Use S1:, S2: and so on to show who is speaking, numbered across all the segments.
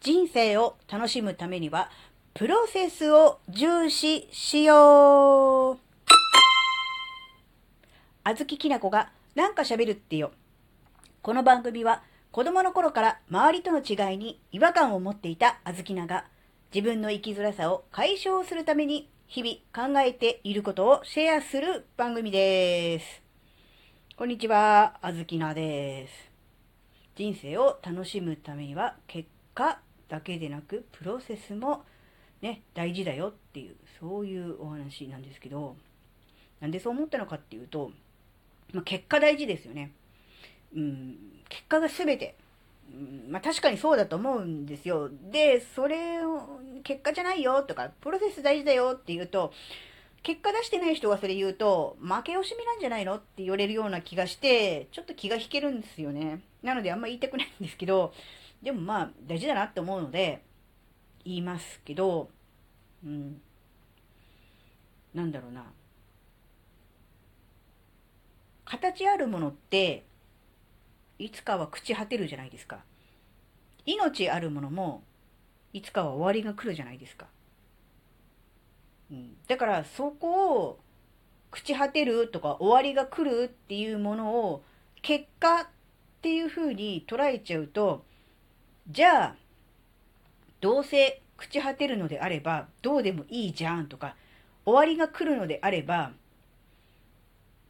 S1: 人生を楽しむためには、プロセスを重視しよう。あずききなこがなんか喋るってよ。この番組は子供の頃から周りとの違いに違和感を持っていたあずきなが自分の生きづらさを解消するために日々考えていることをシェアする番組です。こんにちは、あずきなです。人生を楽しむためには結果だけでなくプロセスもね、大事だよっていう、そういうお話なんですけど、なんでそう思ったのかっていうと、まあ、結果大事ですよね。うん、結果が全て。うん、まあ確かにそうだと思うんですよ。で、それを、結果じゃないよとか、プロセス大事だよって言うと、結果出してない人がそれ言うと、負け惜しみなんじゃないのって言われるような気がして、ちょっと気が引けるんですよね。なのであんま言いたくないんですけど、でもまあ大事だなって思うので、言いますけど、うん。なんだろうな。形あるものって、いつかは朽ち果てるじゃないですか。命あるものも、いつかは終わりが来るじゃないですか。うん、だからそこを朽ち果てるとか終わりが来るっていうものを結果っていうふうに捉えちゃうとじゃあどうせ朽ち果てるのであればどうでもいいじゃんとか終わりが来るのであれば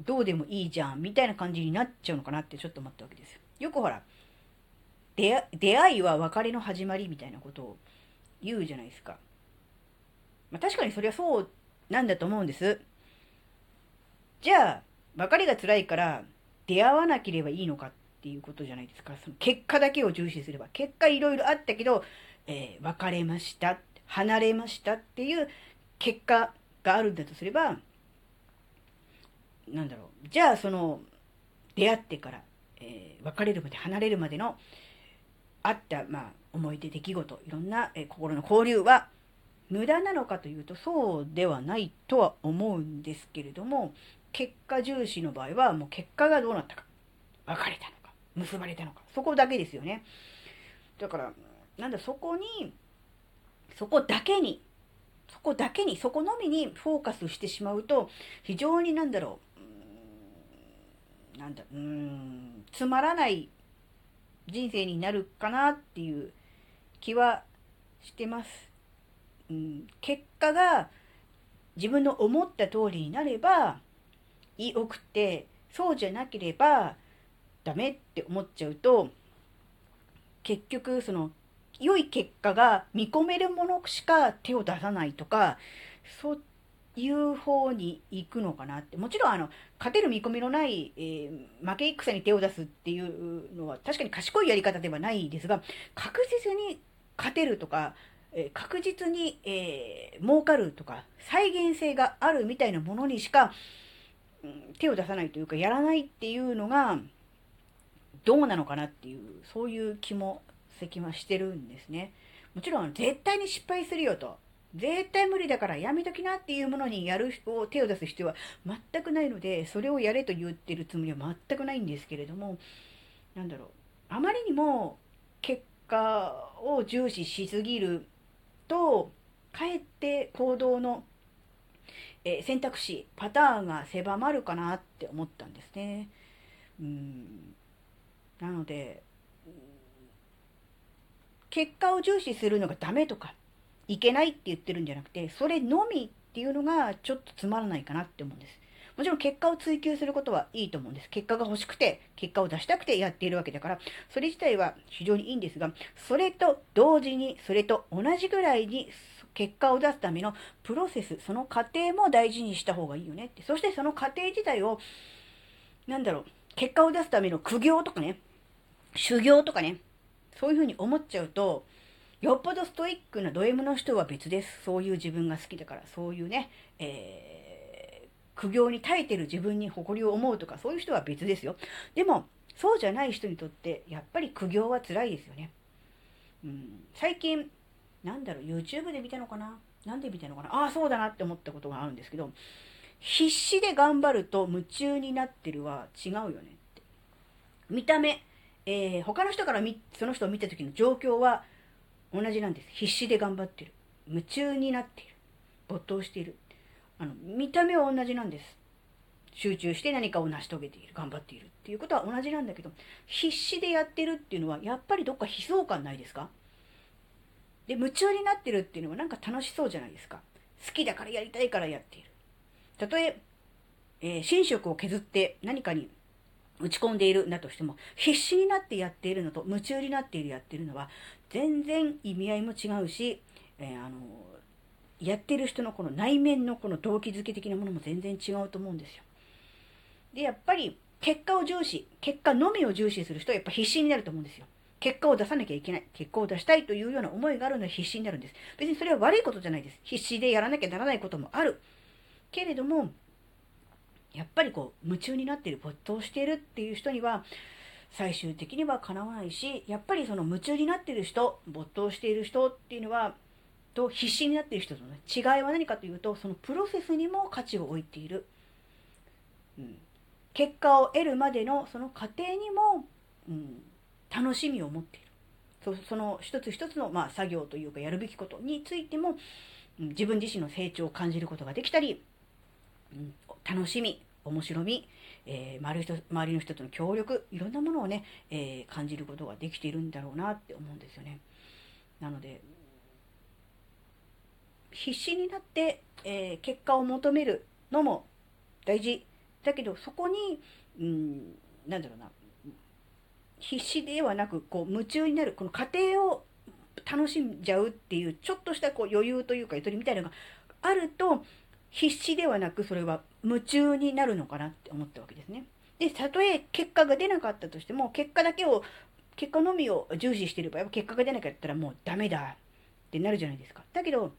S1: どうでもいいじゃんみたいな感じになっちゃうのかなってちょっと思ったわけですよ。よくほら出会いは別れの始まりみたいなことを言うじゃないですか。まあ、確かにそれはそうなんだと思うんです。じゃあ、別れが辛いから出会わなければいいのかっていうことじゃないですか。その結果だけを重視すれば。結果いろいろあったけど、えー、別れました、離れましたっていう結果があるんだとすれば、なんだろう。じゃあ、その、出会ってから、えー、別れるまで離れるまでのあった、まあ、思い出、出来事、いろんな、えー、心の交流は、無駄なのかというとそうではないとは思うんですけれども結果重視の場合はもう結果がどうなったか別れたの結ばれたのかそこだけですよねだからなんだそこにそこだけにそこだけにそこのみにフォーカスしてしまうと非常になんだろうなんだうんつまらない人生になるかなっていう気はしてます。うん、結果が自分の思った通りになればよくてそうじゃなければダメって思っちゃうと結局その良い結果が見込めるものしか手を出さないとかそういう方に行くのかなって。もちろんあの勝てる見込みのない、えー、負け戦に手を出すっていうのは確かに賢いやり方ではないですが確実に勝てるとかえ確実に、えー、儲かるとか再現性があるみたいなものにしか、うん、手を出さないというかやらないっていうのがどうなのかなっていうそういう気も関はしてるんですね。もちろん絶対に失敗するよと絶対無理だからやめときなっていうものにやるを手を出す必要は全くないのでそれをやれと言ってるつもりは全くないんですけれども何だろうあまりにも結果を重視しすぎるとかえって行動の、え選択肢パターンが狭まるかなって思ったんですね。うんなので結果を重視するのがダメとかいけないって言ってるんじゃなくてそれのみっていうのがちょっとつまらないかなって思うんです。もちろん結果を追求することはいいと思うんです。結果が欲しくて、結果を出したくてやっているわけだから、それ自体は非常にいいんですが、それと同時に、それと同じぐらいに結果を出すためのプロセス、その過程も大事にした方がいいよねって。そしてその過程自体を、なんだろう、結果を出すための苦行とかね、修行とかね、そういうふうに思っちゃうと、よっぽどストイックなド M の人は別です。そういう自分が好きだから、そういうね、えー苦行に耐えてる自分に誇りを思うとかそういう人は別ですよ。でもそうじゃない人にとってやっぱり苦行は辛いですよね。うん、最近なんだろう YouTube で見たのかな？なんで見たのかな？ああそうだなって思ったことがあるんですけど必死で頑張ると夢中になってるは違うよねって見た目、えー、他の人からその人を見た時の状況は同じなんです。必死で頑張ってる。夢中になっている。没頭している。あの見た目は同じなんです。集中して何かを成し遂げている。頑張っている。っていうことは同じなんだけど必死でやってるっていうのはやっぱりどっか悲壮感ないですか？で夢中になってるっていうのはなんか楽しそうじゃないですか？好きだからやりたいからやっている。たとええー、寝食を削って何かに打ち込んでいるんだとしても必死になってやっているのと夢中になっているやっているのは全然意味合いも違うし、えー、あのやってる人のこの内面のこの動機づけ的なものも全然違うと思うんですよ。で、やっぱり結果を重視、結果のみを重視する人はやっぱ必死になると思うんですよ。結果を出さなきゃいけない。結果を出したいというような思いがあるので必死になるんです。別にそれは悪いことじゃないです。必死でやらなきゃならないこともある。けれども、やっぱりこう、夢中になっている、没頭しているっていう人には、最終的にはかなわないし、やっぱりその夢中になっている人、没頭している人っていうのは、と必死になっている人との、ね、違いは何かというと、そのプロセスにも価値を置いている。うん、結果を得るまでのその過程にも、うん、楽しみを持っている。そその一つ一つの、まあ、作業というかやるべきことについても、うん、自分自身の成長を感じることができたり、楽しみ、面白み、えー、周り周りの人との協力、いろんなものをね、えー、感じることができているんだろうなって思うんですよね。なので、必死になって、えー、結果を求めるのも大事だけどそこに、うん、なんだろうな必死ではなくこう夢中になるこの過程を楽しんじゃうっていうちょっとしたこう余裕というかゆとりみたいなのがあると必死ではなくそれは夢中になるのかなって思ったわけですね。でたとえ結果が出なかったとしても結果だけを結果のみを重視していれば結果が出なかったらもうダメだってなるじゃないですか。だけど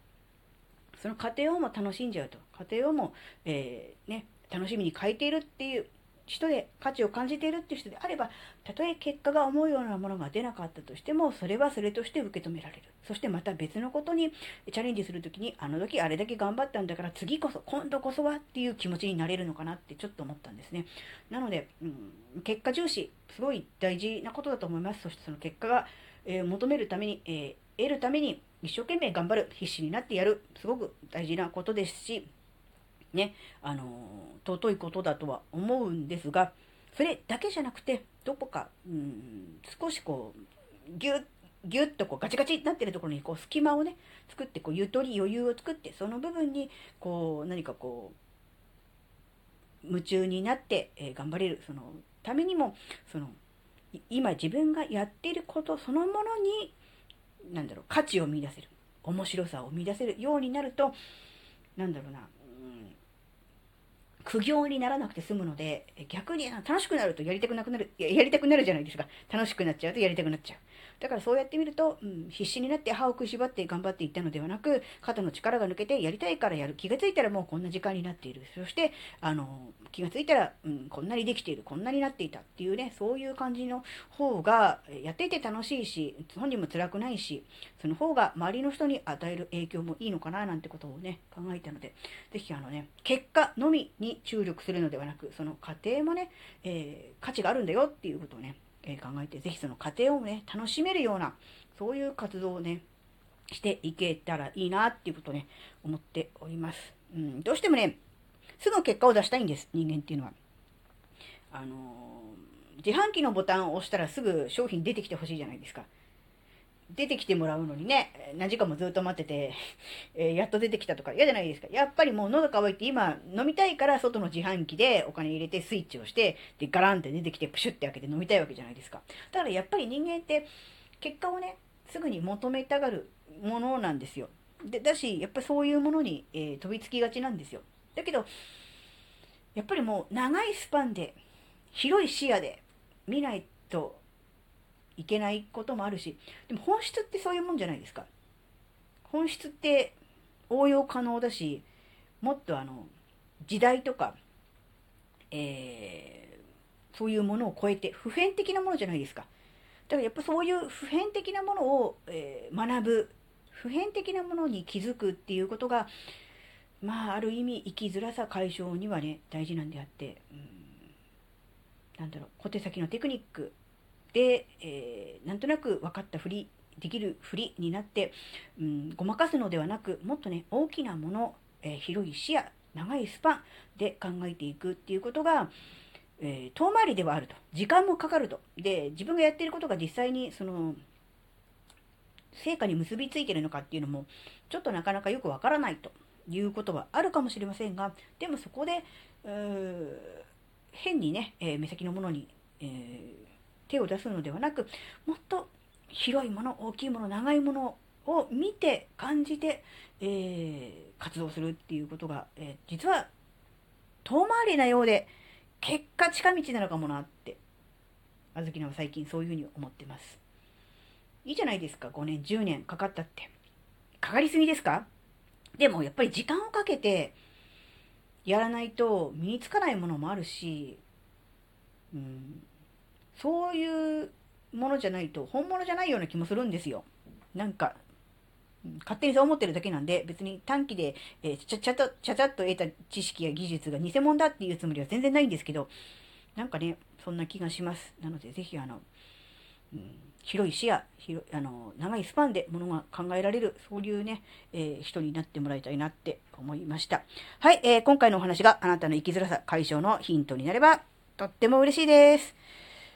S1: その過程をも楽しんじゃうと。過程をも、えー、ね、楽しみに変えているっていう人で価値を感じているっていう人であれば、たとえ結果が思うようなものが出なかったとしても、それはそれとして受け止められる。そしてまた別のことにチャレンジするときに、あの時あれだけ頑張ったんだから次こそ、今度こそはっていう気持ちになれるのかなってちょっと思ったんですね。なので、うん、結果重視、すごい大事なことだと思います。そしてその結果が、えー、求めるために、えー、得るために一生懸命頑張る、必死になってやる、すごく大事なことですし、ね、あの、尊いことだとは思うんですが、それだけじゃなくて、どこか、うん、少しこう、ぎゅっ、ぎゅっとこうガチガチになってるところにこう隙間をね、作って、こう、ゆとり、余裕を作って、その部分に、こう、何かこう、夢中になって、え、頑張れる、そのためにも、その、今自分がやってることそのものになんだろう、価値を見出せる。面白さを見出せるようになると、なんだろうな、苦行にならなくて済むので、逆に楽しくなるとやりたくなくなる、やりたくなるじゃないですか。楽しくなっちゃうとやりたくなっちゃう。だからそうやってみると、うん、必死になって歯を食いしばって頑張っていったのではなく、肩の力が抜けてやりたいからやる。気がついたらもうこんな時間になっている。そして、あの、気がついたら、うん、こんなにできている。こんなになっていたっていうね、そういう感じの方が、やっていて楽しいし、本人も辛くないし、その方が周りの人に与える影響もいいのかななんてことをね、考えたので、ぜひあのね、結果のみに注力するのではなく、その過程もね、えー、価値があるんだよっていうことをね、え考えて、ぜひその過程をね、楽しめるような、そういう活動をね、していけたらいいなっていうことをね、思っております。うん、どうしてもね、すぐ結果を出したいんです、人間っていうのは。あのー、自販機のボタンを押したらすぐ商品出てきてほしいじゃないですか。出てきてもらうのにね、何時間もずっと待ってて、えー、やっと出てきたとか嫌じゃないですか。やっぱりもう喉乾いて今飲みたいから外の自販機でお金入れてスイッチをして、で、ガランって出てきてプシュって開けて飲みたいわけじゃないですか。だからやっぱり人間って結果をね、すぐに求めたがるものなんですよ。で、だし、やっぱりそういうものに、えー、飛びつきがちなんですよ。だけど、やっぱりもう長いスパンで、広い視野で見ないといけないこともあるし、でも本質ってそういうもんじゃないですか。本質って応用可能だし、もっとあの、時代とか、えー、そういうものを超えて、普遍的なものじゃないですか。だからやっぱそういう普遍的なものを、えー、学ぶ、普遍的なものに気づくっていうことが、まあ、ある意味生きづらさ解消にはね、大事なんであって、うん、なんだろう、小手先のテクニックで、えー、なんとなく分かったふりできるふりになって、うん、ごまかすのではなく、もっとね、大きなもの、えー、広い視野、長いスパンで考えていくっていうことが、えー、遠回りではあると。時間もかかると。で、自分がやっていることが実際に、その、成果に結びついてるのかっていうのも、ちょっとなかなかよくわからないということはあるかもしれませんが、でもそこで、変にね、えー、目先のものに、えー、手を出すのではなく、もっと広いもの、大きいもの、長いものを見て、感じて、えー、活動するっていうことが、え実は遠回りなようで、結果近道なのかもなって、あずきなは最近そういうふうに思ってます。いいじゃないですか、5年、10年かかったって。かかりすぎですか？でもやっぱり時間をかけてやらないと身につかないものもあるし、うん、そういうものじゃないと本物じゃないような気もするんですよ。なんか、勝手にそう思ってるだけなんで、別に短期で、えー、ちゃちゃと、ちゃちゃっと得た知識や技術が偽物だっていうつもりは全然ないんですけど、なんかね、そんな気がします。なので、ぜひあの、うん、広い視野、広あの長いスパンでものが考えられる、そういうね、えー、人になってもらいたいなって思いました。はい、えー、今回のお話があなたの生きづらさ解消のヒントになれば、とっても嬉しいです。